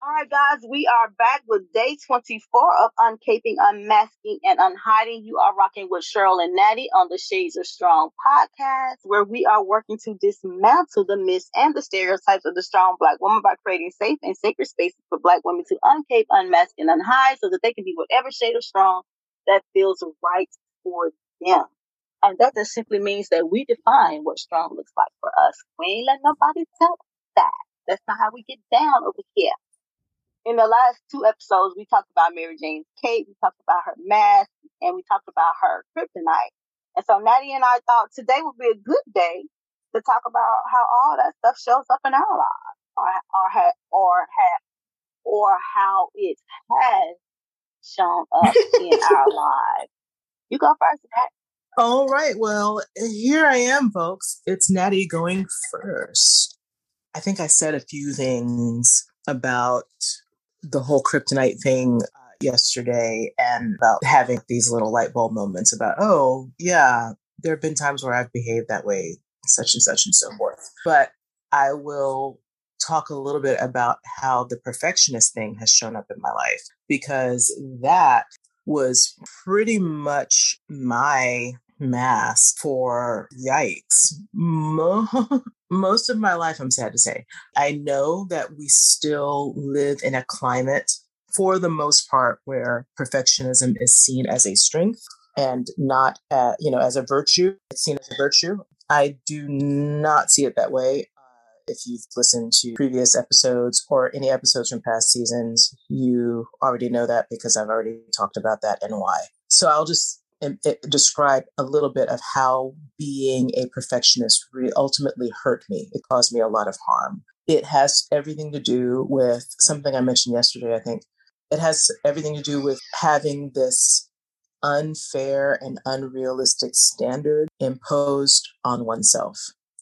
All right, guys, we are back with day 24 of Uncaping, Unmasking, and Unhiding. You are rocking with Cheryl and Natty on the Shades of Strong podcast, where we are working to dismantle the myths and the stereotypes of the strong Black woman by creating safe and sacred spaces for Black women to uncape, unmask, and unhide so that they can be whatever shade of strong that feels right for them. And that just simply means that we define what strong looks like for us. We ain't let nobody tell us that. That's not how we get down over here in the last two episodes, we talked about Mary Jane's cape, we talked about her mask, and we talked about her kryptonite. And so Natty and I thought today would be a good day to talk about how all that stuff shows up in our lives, or or or or how it has shown up in our lives. You go first, Nat. All right. Well, here I am, folks. It's Natty going first. I think I said a few things about the whole kryptonite thing uh, yesterday and about having these little light bulb moments about, oh, yeah, there have been times where I've behaved that way, such and such and so forth. But I will talk a little bit about how the perfectionist thing has shown up in my life because that was pretty much my mask for yikes. Most of my life, I'm sad to say, I know that we still live in a climate, for the most part, where perfectionism is seen as a strength and not, uh, you know, as a virtue. It's seen as a virtue. I do not see it that way. Uh, If you've listened to previous episodes or any episodes from past seasons, you already know that because I've already talked about that and why. So I'll just um, it describe a little bit of how being a perfectionist really ultimately hurt me. It caused me a lot of harm. It has everything to do with something I mentioned yesterday, I think. It has everything to do with having this unfair and unrealistic standard imposed on oneself.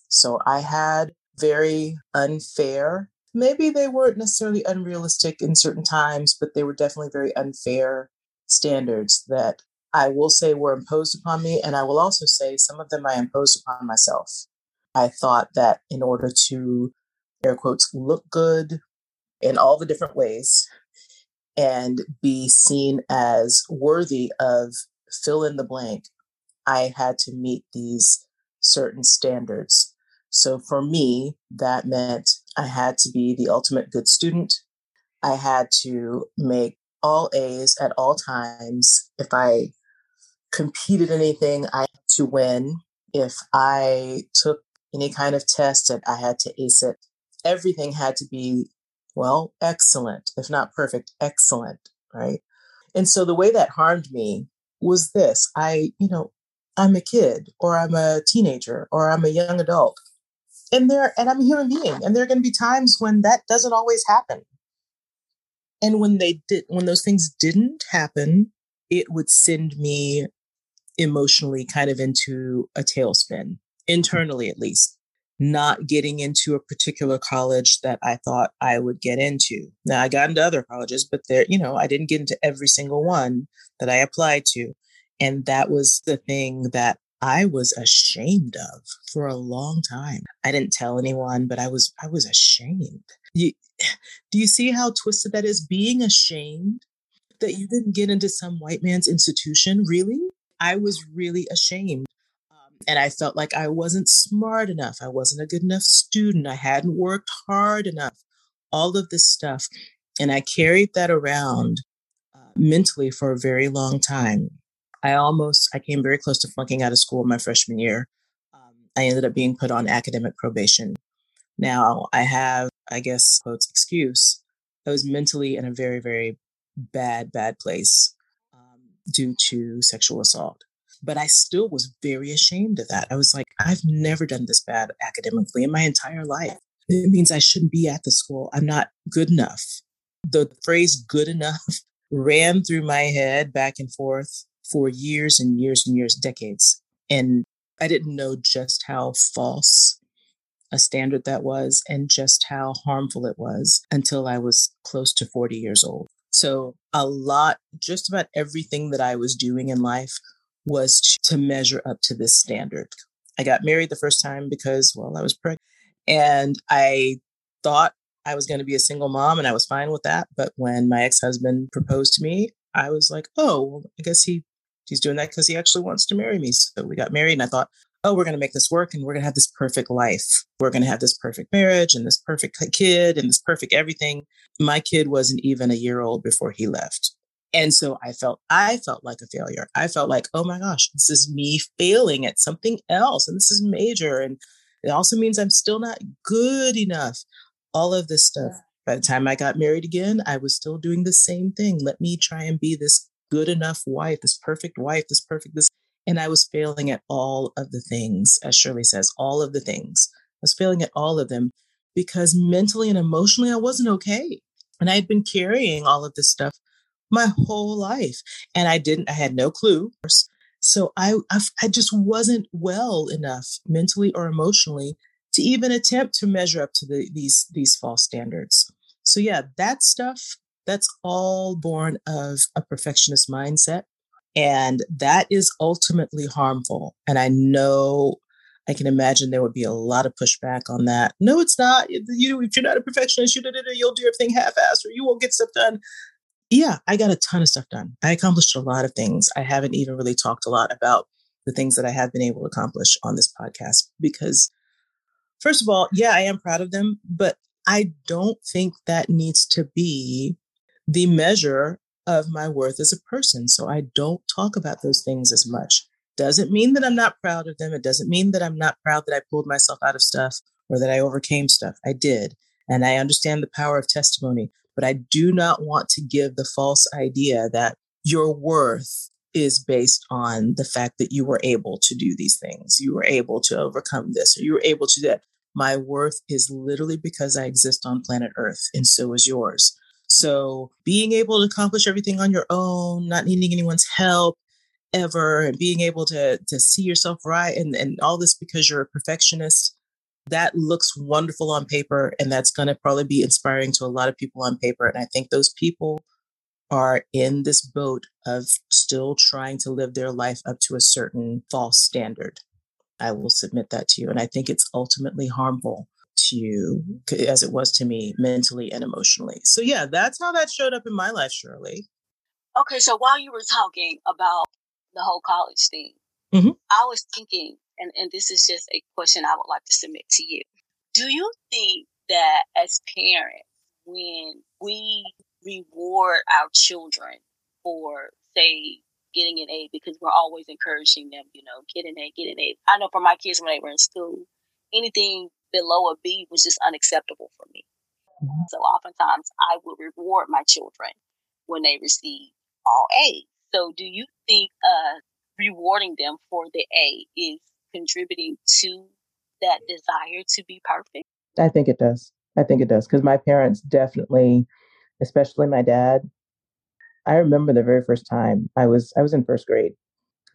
So I had very unfair, maybe they weren't necessarily unrealistic in certain times, but they were definitely very unfair standards that I will say were imposed upon me. And I will also say some of them I imposed upon myself. I thought that in order to, air quotes, look good in all the different ways and be seen as worthy of fill in the blank, I had to meet these certain standards. So for me, that meant I had to be the ultimate good student. I had to make all A's at all times. If I competed in anything, I had to win. If I took any kind of test that I had to ace it, everything had to be, well, excellent, if not perfect, excellent, right? And so the way that harmed me was this I, you know, I'm a kid or I'm a teenager or I'm a young adult. And there and I'm a human being. And there are going to be times when that doesn't always happen. And when they did when those things didn't happen, it would send me emotionally kind of into a tailspin, internally at least, not getting into a particular college that I thought I would get into. Now I got into other colleges, but there, you know, I didn't get into every single one that I applied to. And that was the thing that I was ashamed of for a long time. I didn't tell anyone, but I was I was ashamed. You, do you see how twisted that is? Being ashamed that you didn't get into some white man's institution, really? I was really ashamed. Um, and I felt like I wasn't smart enough. I wasn't a good enough student. I hadn't worked hard enough. All of this stuff. And I carried that around uh, mentally for a very long time. I almost, I came very close to flunking out of school my freshman year. Um, I ended up being put on academic probation. Now I have, I guess, quotes, excuse. I was mentally in a very, very bad, bad place due mm-hmm. to sexual assault. But I still was very ashamed of that. I was like, I've never done this bad academically in my entire life. It means I shouldn't be at the school. I'm not good enough. The phrase good enough ran through my head back and forth for years and years and years, decades. And I didn't know just how false a standard that was and just how harmful it was until I was close to 40 years old. So, a lot, just about everything that I was doing in life was to measure up to this standard. I got married the first time because, well, I was pregnant. And I thought I was going to be a single mom and I was fine with that. But when my ex husband proposed to me, I was like, oh, well, I guess he he's doing that because he actually wants to marry me. So we got married and I thought, oh, we're going to make this work and we're going to have this perfect life. We're going to have this perfect marriage and this perfect kid and this perfect everything. My kid wasn't even a year old before he left. And so I felt, I felt like a failure. I felt like, oh my gosh, this is me failing at something else. And this is major. And it also means I'm still not good enough. All of this stuff. By the time I got married again, I was still doing the same thing. Let me try and be this good enough wife, this perfect wife, this perfect, this. And I was failing at all of the things, as Shirley says, all of the things. I was failing at all of them because mentally and emotionally, I wasn't okay. And I had been carrying all of this stuff my whole life. And I didn't, I had no clue. So I, I, I just wasn't well enough mentally or emotionally to even attempt to measure up to the, these, these false standards. So yeah, that stuff, that's all born of a perfectionist mindset. And that is ultimately harmful. And I know I can imagine there would be a lot of pushback on that. No, it's not. You, if you're not a perfectionist, you, you'll do everything half-assed or you won't get stuff done yeah, I got a ton of stuff done. I accomplished a lot of things. I haven't even really talked a lot about the things that I have been able to accomplish on this podcast because, first of all, yeah, I am proud of them, but I don't think that needs to be the measure of my worth as a person. So I don't talk about those things as much. Doesn't mean that I'm not proud of them. It doesn't mean that I'm not proud that I pulled myself out of stuff or that I overcame stuff. I did. And I understand the power of testimony. But I do not want to give the false idea that your worth is based on the fact that you were able to do these things. You were able to overcome this, or you were able to do that. My worth is literally because I exist on planet Earth, and so is yours. So being able to accomplish everything on your own, not needing anyone's help ever, and being able to to see yourself right and, and all this because you're a perfectionist, that looks wonderful on paper and that's going to probably be inspiring to a lot of people on paper and i think those people are in this boat of still trying to live their life up to a certain false standard. I will submit that to you and i think it's ultimately harmful to you as it was to me mentally and emotionally so yeah that's how that showed up in my life shirley okay so while you were talking about the whole college thing mm-hmm. i was thinking and, and this is just a question I would like to submit to you. Do you think that as parents, when we reward our children for, say, getting an A, because we're always encouraging them, you know, get an A, get an A. I know for my kids when they were in school, anything below a B was just unacceptable for me. Mm-hmm. So oftentimes I would reward my children when they receive all A. So do you think uh, rewarding them for the A is contributing to that desire to be perfect? I think it does. I think it does because my parents definitely, especially my dad. I remember the very first time I was I was in first grade,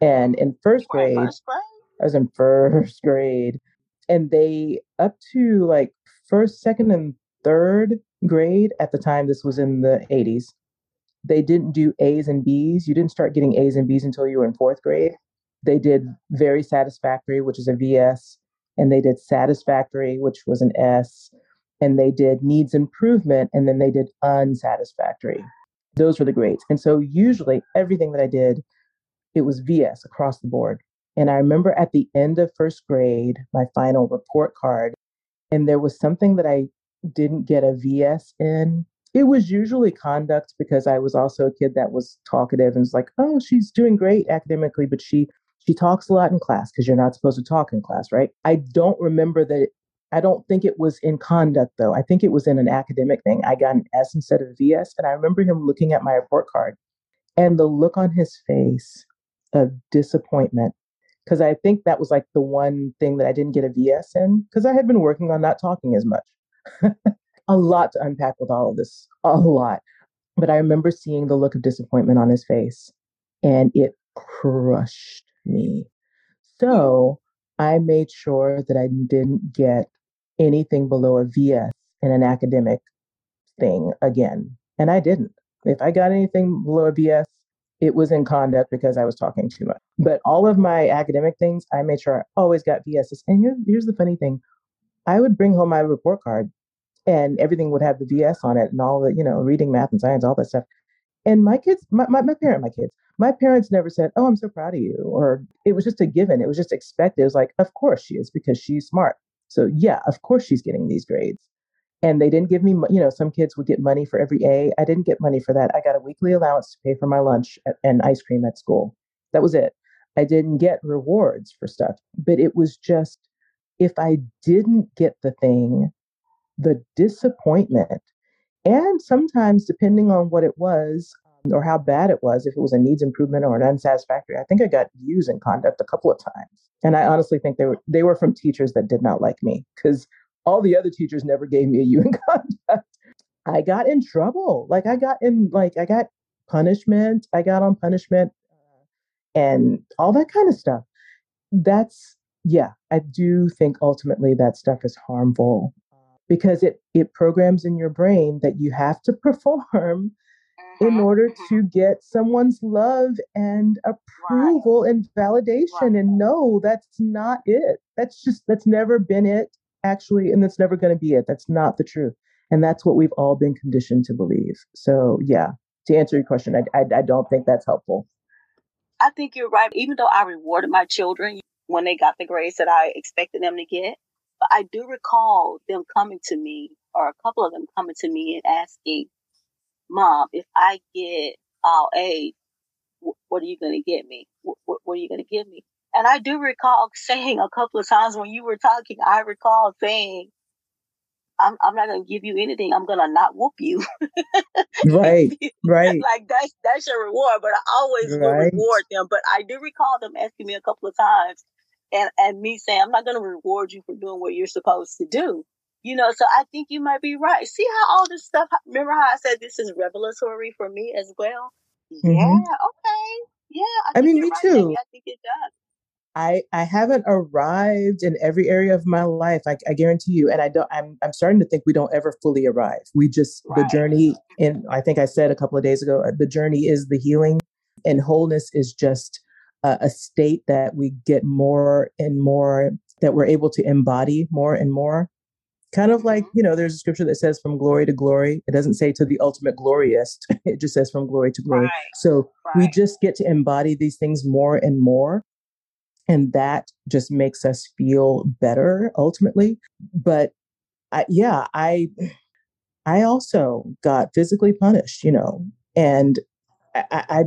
and in first grade, first grade? I was in first grade, and they up to like first, second, and third grade at the time. This was in the eighties. They didn't do A's and B's. You didn't start getting A's and B's until you were in fourth grade. They did very satisfactory, which is a VS, and they did satisfactory, which was an S, and they did needs improvement, and then they did unsatisfactory. Those were the grades. And so usually everything that I did, it was VS across the board. And I remember at the end of first grade, my final report card, and there was something that I didn't get a VS in. It was usually conduct because I was also a kid that was talkative and was like, oh, she's doing great academically, but she she talks a lot in class because you're not supposed to talk in class, right? I don't remember that. I don't think it was in conduct though. I think it was in an academic thing. I got an S instead of VS. And I remember him looking at my report card and the look on his face of disappointment. Because I think that was like the one thing that I didn't get a VS in because I had been working on not talking as much. a lot to unpack with all of this, a lot. But I remember seeing the look of disappointment on his face and it crushed me. So I made sure that I didn't get anything below a VS in an academic thing again. And I didn't. If I got anything below a VS, it was in conduct because I was talking too much. But all of my academic things, I made sure I always got VSs. And here, here's the funny thing I would bring home my report card and everything would have the VS on it and all the, you know, reading, math, and science, all that stuff. And my kids, my, my, my parent, my kids, my parents never said, Oh, I'm so proud of you. Or it was just a given. It was just expected. It was like, Of course she is because she's smart. So, yeah, of course she's getting these grades. And they didn't give me, you know, some kids would get money for every A. I didn't get money for that. I got a weekly allowance to pay for my lunch and ice cream at school. That was it. I didn't get rewards for stuff, but it was just if I didn't get the thing, the disappointment, and sometimes depending on what it was, um, or how bad it was, if it was a needs improvement or an unsatisfactory. I think I got views in conduct a couple of times. And I honestly think they were they were from teachers that did not like me because all the other teachers never gave me a U in conduct. I got in trouble. Like I got in like I got punishment. I got on punishment uh, and all that kind of stuff. That's yeah, I do think ultimately that stuff is harmful because it it programs in your brain that you have to perform in Mhm, order mhm. to get someone's love and approval and validation Right. and no that's not it that's just that's never been it actually and that's never going to be it that's not the truth and that's what we've all been conditioned to believe so yeah to answer your question i, I, I don't think that's helpful I think you're right. Even though I rewarded my children when they got the grades that I expected them to get, but I do recall them coming to me, or a couple of them coming to me and asking, "Mom, if I get all A, what are you going to get me? What, what, what are you going to give me?" And I do recall saying a couple of times when you were talking, I recall saying, "I'm, I'm not going to give you anything. I'm going to not whoop you." right right like that's that's your reward. But I always will Right. reward them. But I do recall them asking me a couple of times, and and me saying, "I'm not going to reward you for doing what you're supposed to do." You know, so I think you might be right. See how all this stuff. Remember how I said this is revelatory for me as well? Yeah. Mhm. Okay. Yeah. I, I mean, me right, too. I think it does. I I haven't arrived in every area of my life. I, I guarantee you, and I don't. I'm I'm starting to think we don't ever fully arrive. We just the journey. And I think I said a couple of days ago, uh, the journey is the healing, and wholeness is just a, a state that we get more and more that we're able to embody more and more. Kind of like Mhm. you know, there's a scripture that says from glory to glory. It doesn't say to the ultimate glorious. It just says from glory to glory. Right. So we just get to embody these things more and more and that just makes us feel better ultimately. But I, yeah i i also got physically punished you know and I, I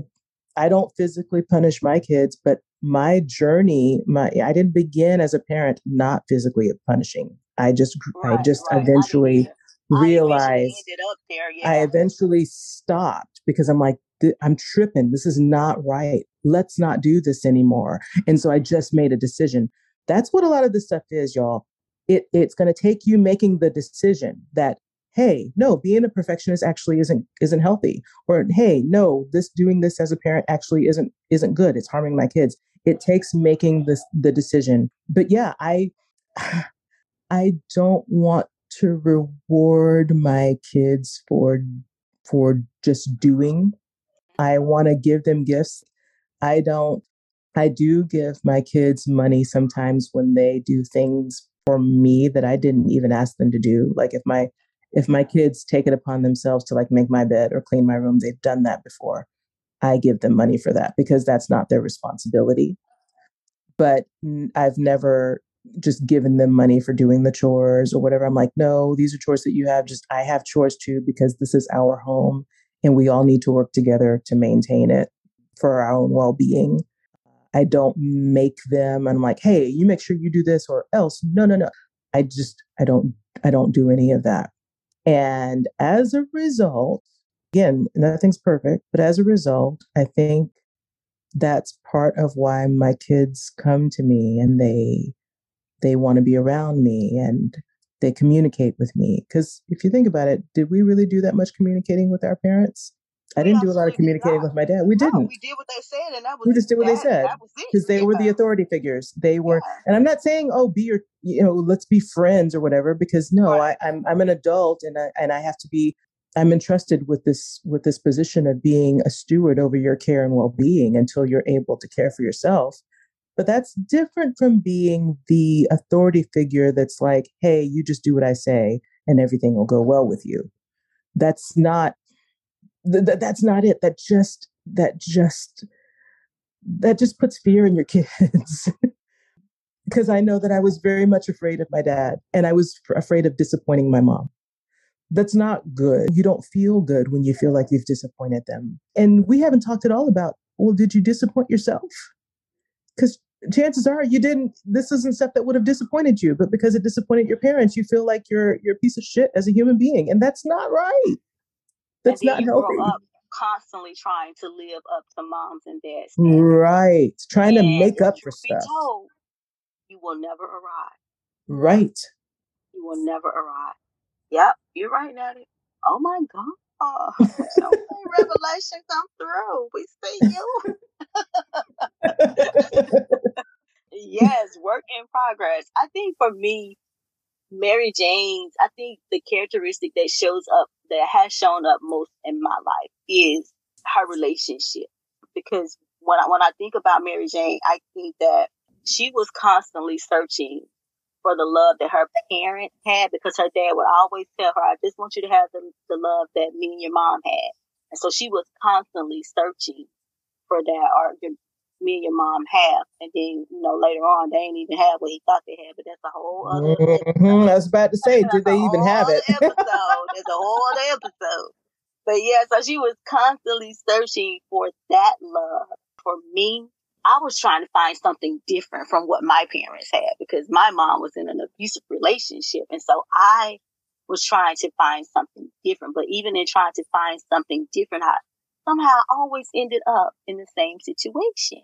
i don't physically punish my kids but my journey my i didn't begin as a parent not physically punishing. I just gr- i just Right. Eventually either. I eventually realized ended up there. I eventually stopped because I'm like, I'm tripping. This is not right. Let's not do this anymore. And so I just made a decision. That's what a lot of this stuff is, y'all. It it's going to take you making the decision that hey, no, being a perfectionist actually isn't isn't healthy, or hey, no, this doing this as a parent actually isn't isn't good. It's harming my kids. It takes making this the decision. But yeah, I I don't want to reward my kids for for just doing. I want to give them gifts. I don't I do give my kids money sometimes when they do things for me that I didn't even ask them to do. Like if my if my kids take it upon themselves to like make my bed or clean my room, they've done that before. I give them money for that because that's not their responsibility but I've never just giving them money for doing the chores or whatever. I'm like, no, these are chores that you have. Just I have chores too because this is our home and we all need to work together to maintain it for our own well being. I don't make them. I'm like, hey, you make sure you do this or else. No, no, no. I just I don't I don't do any of that. And as a result, again, nothing's perfect, but as a result, I think that's part of why my kids come to me and they they want to be around me and they communicate with me because if you think about it did we really do that much communicating with our parents i didn't do a lot of communicating with my dad we didn't we did what they said, and that was we just did what they said That was it. because they were the authority figures they were Yeah. and i'm not saying oh be your you know let's be friends or whatever because no Right. I, i'm i'm an adult and i and i have to be I'm entrusted with this with this position of being a steward over your care and well-being until you're able to care for yourself. But that's different from being the authority figure that's like, hey, you just do what I say and everything will go well with you. That's not th- th- that's not it. That just that just that just puts fear in your kids. because I know that I was very much afraid of my dad and I was f- afraid of disappointing my mom. That's not good. You don't feel good when you feel like you've disappointed them. And we haven't talked at all about, well, did you disappoint yourself? Because chances are you didn't this isn't stuff that would have disappointed you but because it disappointed your parents you feel like you're you're a piece of shit as a human being and that's not right that's not you healthy grow up constantly trying to live up to moms and dads. right trying to make up for stuff told, you will never arrive. right You will never arrive. Yep, you're right, Natty. Oh my God. Oh, Don't let revelation come through. We see you. yes, work in progress. I think for me, Mary Jane's, I think the characteristic that shows up, that has shown up most in my life is her relationship. Because when I, when I think about Mary Jane, I think that she was constantly searching for the love that her parents had because her dad would always tell her, I just want you to have the, the love that me and your mom had. And so she was constantly searching for that or me and your mom have. And then, you know, later on, they ain't even have what he thought they had, but that's a whole other Mhm, I was about to say, did they even have it? episode. There's a whole other episode. But yeah, so she was constantly searching for that love. For me, I was trying to find something different from what my parents had because my mom was in an abusive relationship. And so I was trying to find something different. But even in trying to find something different, I somehow always ended up in the same situation.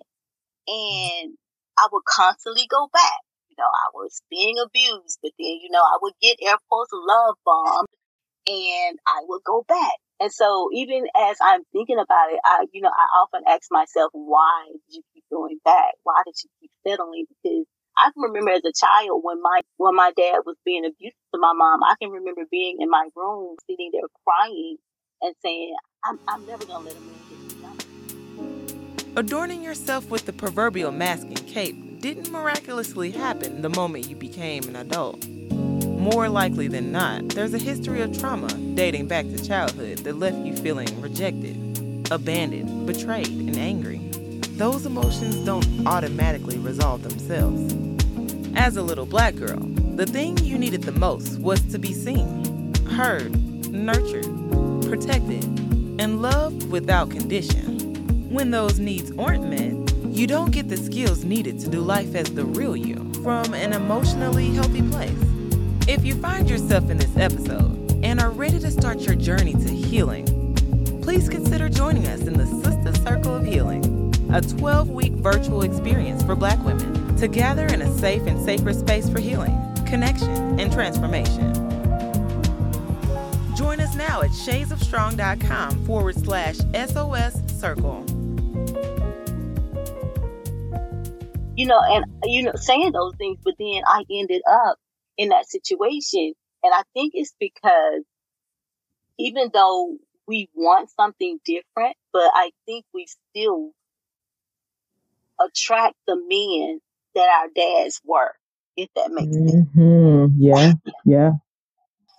And I would constantly go back. You know, I was being abused, but then, you know, I would get air Force love bombed and I will go back. And so even as I'm thinking about it, I, you know, I often ask myself, why did you keep going back? Why did you keep settling? Because I can remember as a child when my, when my dad was being abusive to my mom, I can remember being in my room, sitting there crying and saying, I'm, I'm never going to let him in. Adorning yourself with the proverbial mask and cape didn't miraculously happen the moment you became an adult. More likely than not, there's a history of trauma dating back to childhood that left you feeling rejected, abandoned, betrayed, and angry. Those emotions don't automatically resolve themselves. As a little black girl, the thing you needed the most was to be seen, heard, nurtured, protected, and loved without condition. When those needs aren't met, you don't get the skills needed to do life as the real you from an emotionally healthy place. If you find yourself in this episode and are ready to start your journey to healing, please consider joining us in the Sister Circle of Healing, a 12 week virtual experience for Black women to gather in a safe and safer space for healing, connection, and transformation. Join us now at shadesofstrong.com forward slash SOS circle. you know, and you know, saying those things, but then I ended up in that situation. And I think it's because even though we want something different, but I think we still attract the men that our dads were, if that makes sense. hmm Yeah, yeah.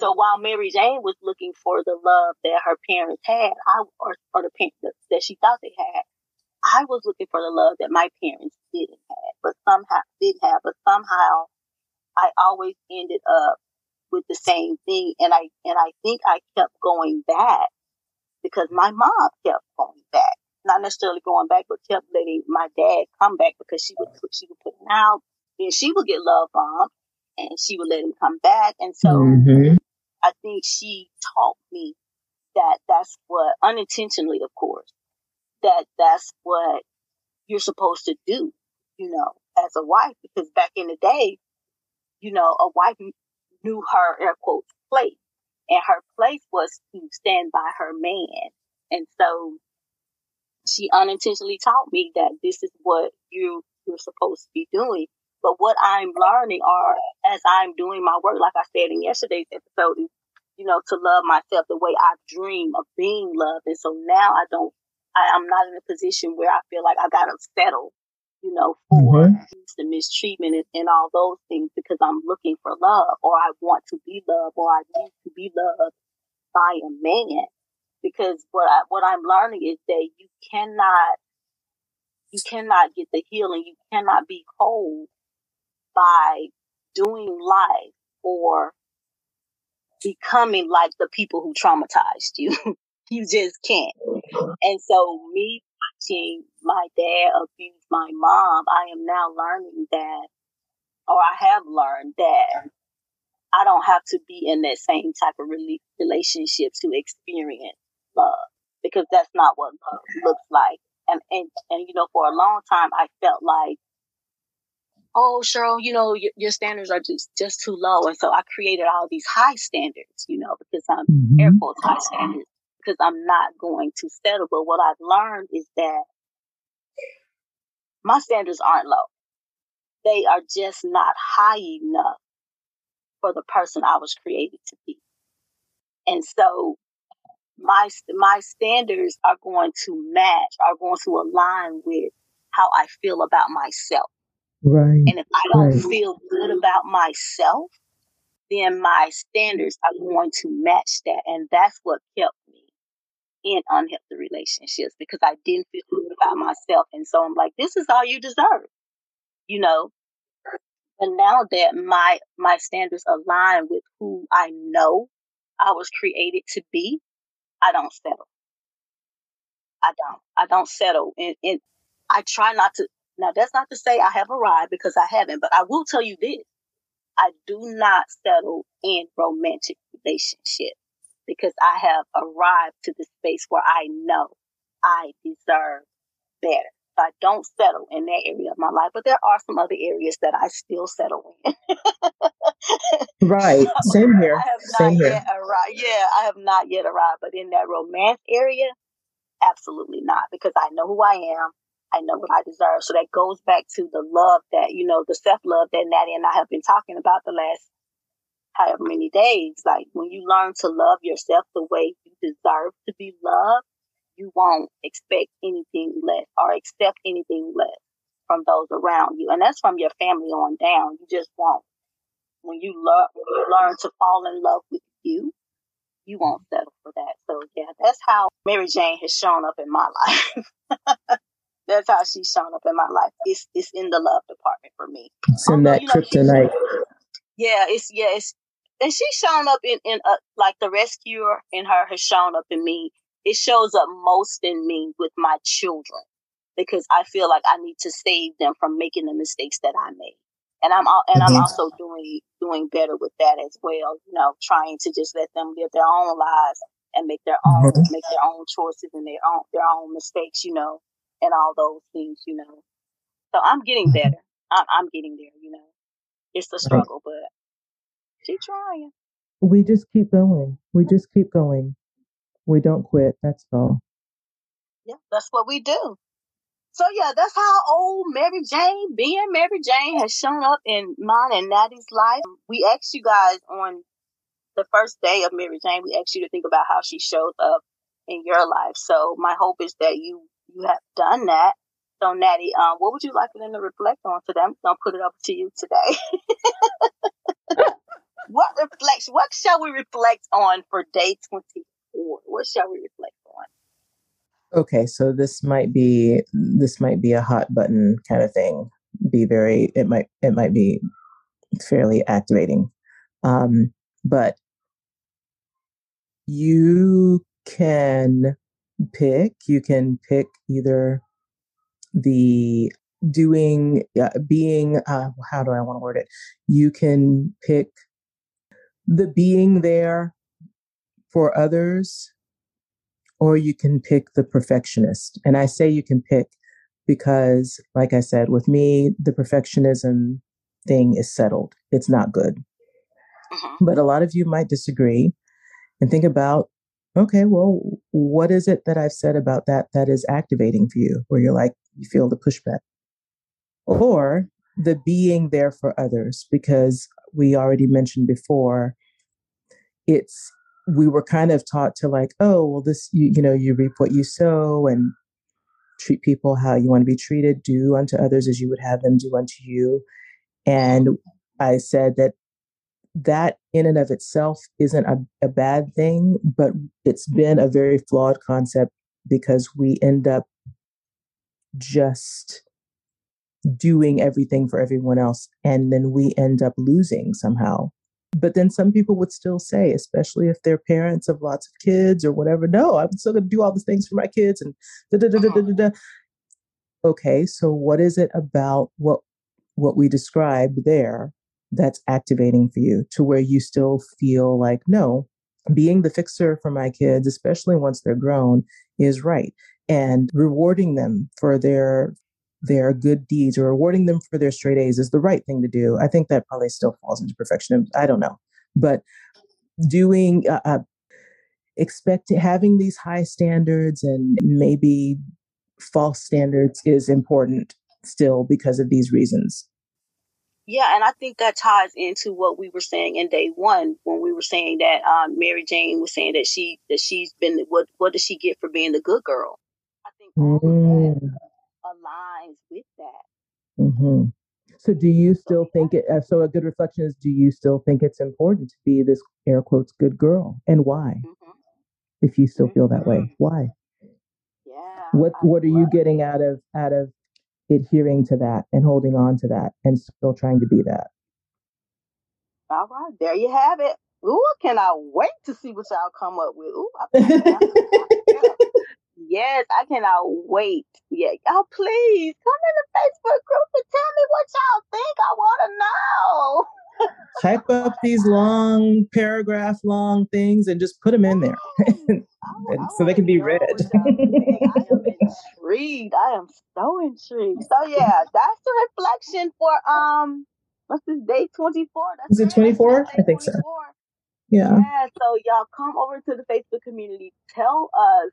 So while Mary Jane was looking for the love that her parents had, I or, or the parents that, that she thought they had, I was looking for the love that my parents didn't have, but somehow didn't have, but somehow I always ended up with the same thing. And I, and I think I kept going back because my mom kept going back, not necessarily going back, but kept letting my dad come back because she would, she would put him out then she would get love bombed and she would let him come back. And so Mhm. I think she taught me that that's what unintentionally, of course, that that's what you're supposed to do, you know, as a wife, because back in the day, you know, a wife knew her air quotes place and her place was to stand by her man. And so she unintentionally taught me that this is what you, you're supposed to be doing. But what I'm learning are as I'm doing my work, like I said in yesterday's episode, is you know, to love myself the way I dream of being loved. And so now I don't, I, am not in a position where I feel like I got to settle, you know, for mm-hmm. the mistreatment and, and all those things because I'm looking for love or I want to be loved or I need to be loved by a man. Because what I, what I'm learning is that you cannot, you cannot get the healing. You cannot be whole by doing life or becoming like the people who traumatized you. you just can't. And so me watching my dad abuse my mom, I am now learning that, or I have learned that I don't have to be in that same type of relationship to experience love because that's not what love looks like. And, and, and, you know, for a long time, I felt like oh, Cheryl, you know, your, your, standards are just, just too low. And so I created all these high standards, you know, because I'm mm-hmm. air quotes high standards because I'm not going to settle. But what I've learned is that my standards aren't low. They are just not high enough for the person I was created to be. And so my, my standards are going to match, are going to align with how I feel about myself. Right. And if I don't right. feel good about myself, then my standards are going to match that. And that's what kept me in unhealthy relationships because I didn't feel good about myself. And so I'm like, this is all you deserve, you know? But now that my, my standards align with who I know I was created to be, I don't settle. I don't. I don't settle. And, and I try not to now, that's not to say I have arrived because I haven't, but I will tell you this. I do not settle in romantic relationships because I have arrived to the space where I know I deserve better. I don't settle in that area of my life, but there are some other areas that I still settle in. right. Same here. Same here. Arrived. Yeah, I have not yet arrived, but in that romance area, absolutely not because I know who I am. I know what I deserve. So that goes back to the love that, you know, the self love that Natty and I have been talking about the last however many days. Like when you learn to love yourself the way you deserve to be loved, you won't expect anything less or accept anything less from those around you. And that's from your family on down. You just won't. When you learn, when you learn to fall in love with you, you won't settle for that. So yeah, that's how Mary Jane has shown up in my life. That's how she's shown up in my life. It's it's in the love department for me. It's in that kryptonite. Yeah, it's yeah, it's and she's shown up in in uh, like the rescuer in her has shown up in me. It shows up most in me with my children because I feel like I need to save them from making the mistakes that I made. And I'm all, and mm-hmm. I'm also doing doing better with that as well. You know, trying to just let them live their own lives and make their own mm-hmm. make their own choices and their own their own mistakes. You know, and all those things, you know. So I'm getting mm-hmm. better. I'm, I'm getting there, you know. It's a struggle, she's trying. We just keep going. We just keep going. We don't quit. That's all. Yeah, that's what we do. So yeah, that's how old Mary Jane, being Mary Jane, has shown up in mine and Natty's life. We asked you guys on the first day of Mary Jane, we asked you to think about how she shows up in your life. So my hope is that you you have done that. So, Natty, um, what would you like for them to reflect on today? I'm to put it up to you today. what reflection? What shall we reflect on for day 24? What shall we reflect on? Okay, so this might be this might be a hot button kind of thing. Be very it might it might be fairly activating. Um, but you can pick. You can pick either the doing, uh, being, uh, how do I want to word it? You can pick the being there for others, or you can pick the perfectionist. And I say you can pick because, like I said, with me, the perfectionism thing is settled. It's not good. Mm-hmm. But a lot of you might disagree and think about okay, well, what is it that I've said about that that is activating for you, where you're like, you feel the pushback? Or the being there for others, because we already mentioned before, it's we were kind of taught to like, oh, well, this, you, you know, you reap what you sow and treat people how you want to be treated, do unto others as you would have them do unto you. And I said that that in and of itself isn't a, a bad thing, but it's been a very flawed concept because we end up just doing everything for everyone else and then we end up losing somehow but then some people would still say especially if they're parents of lots of kids or whatever no i'm still going to do all these things for my kids and da, da, da, da, uh-huh. da, da. okay so what is it about what what we described there that's activating for you to where you still feel like no being the fixer for my kids especially once they're grown is right and rewarding them for their their good deeds or rewarding them for their straight A's is the right thing to do. I think that probably still falls into perfectionism. I don't know, but doing uh, uh, expecting having these high standards and maybe false standards is important still because of these reasons. Yeah, and I think that ties into what we were saying in day one when we were saying that um, Mary Jane was saying that she that she's been what what does she get for being the good girl? I think mm. Aligns with that. Mm-hmm. So, do you still think it? Uh, so, a good reflection is: Do you still think it's important to be this air quotes good girl, and why? Mm-hmm. If you still feel that way, mm-hmm. why? Yeah. What What are you getting out of out of adhering to that and holding on to that and still trying to be that? All right, there you have it. Ooh, can I wait to see what y'all come up with? Ooh, I Yes, I cannot wait. Yeah, y'all please come in the Facebook group and tell me what y'all think. I want to know. Type up these long paragraph long things and just put them in there so they can be read. I intrigued. I am so intrigued. So yeah, that's the reflection for um what's this day 24? Is it 24? I think 24. so. Yeah. Yeah. So y'all come over to the Facebook community. Tell us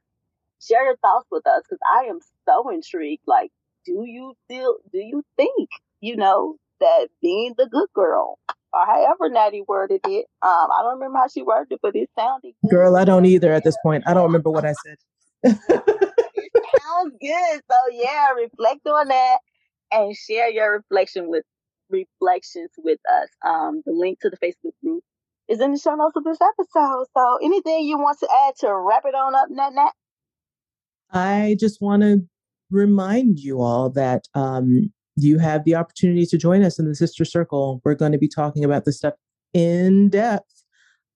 share your thoughts with us because I am so intrigued. Like, do you feel, do you think, you know, that being the good girl, or however Natty worded it, um, I don't remember how she worded it, but it sounded good. Girl, I don't either at this point. I don't remember what I said. it sounds good. So yeah, reflect on that and share your reflection with reflections with us. Um, the link to the Facebook group is in the show notes of this episode. So anything you want to add to wrap it on up, Nat Nat? I just want to remind you all that um, you have the opportunity to join us in the Sister Circle. We're going to be talking about this stuff in depth.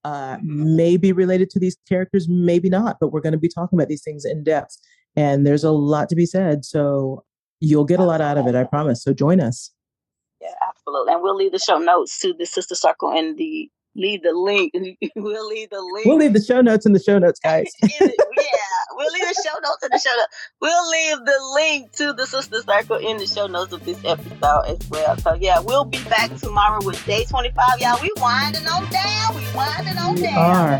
Uh, maybe related to these characters, maybe not, but we're going to be talking about these things in depth. And there's a lot to be said. So you'll get a lot out of it, I promise. So join us. Yeah, absolutely. And we'll leave the show notes to the Sister Circle in the leave the link. we'll leave the link. We'll leave the show notes in the show notes, guys. yeah, we'll leave the show notes in the show notes. We'll leave the link to the Sister Circle in the show notes of this episode as well. So yeah, we'll be back tomorrow with day 25. Y'all, we winding on down. We winding on we down. Are.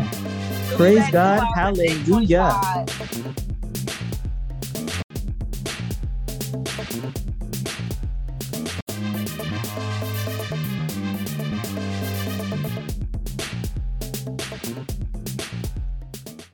We'll Praise God. Hallelujah.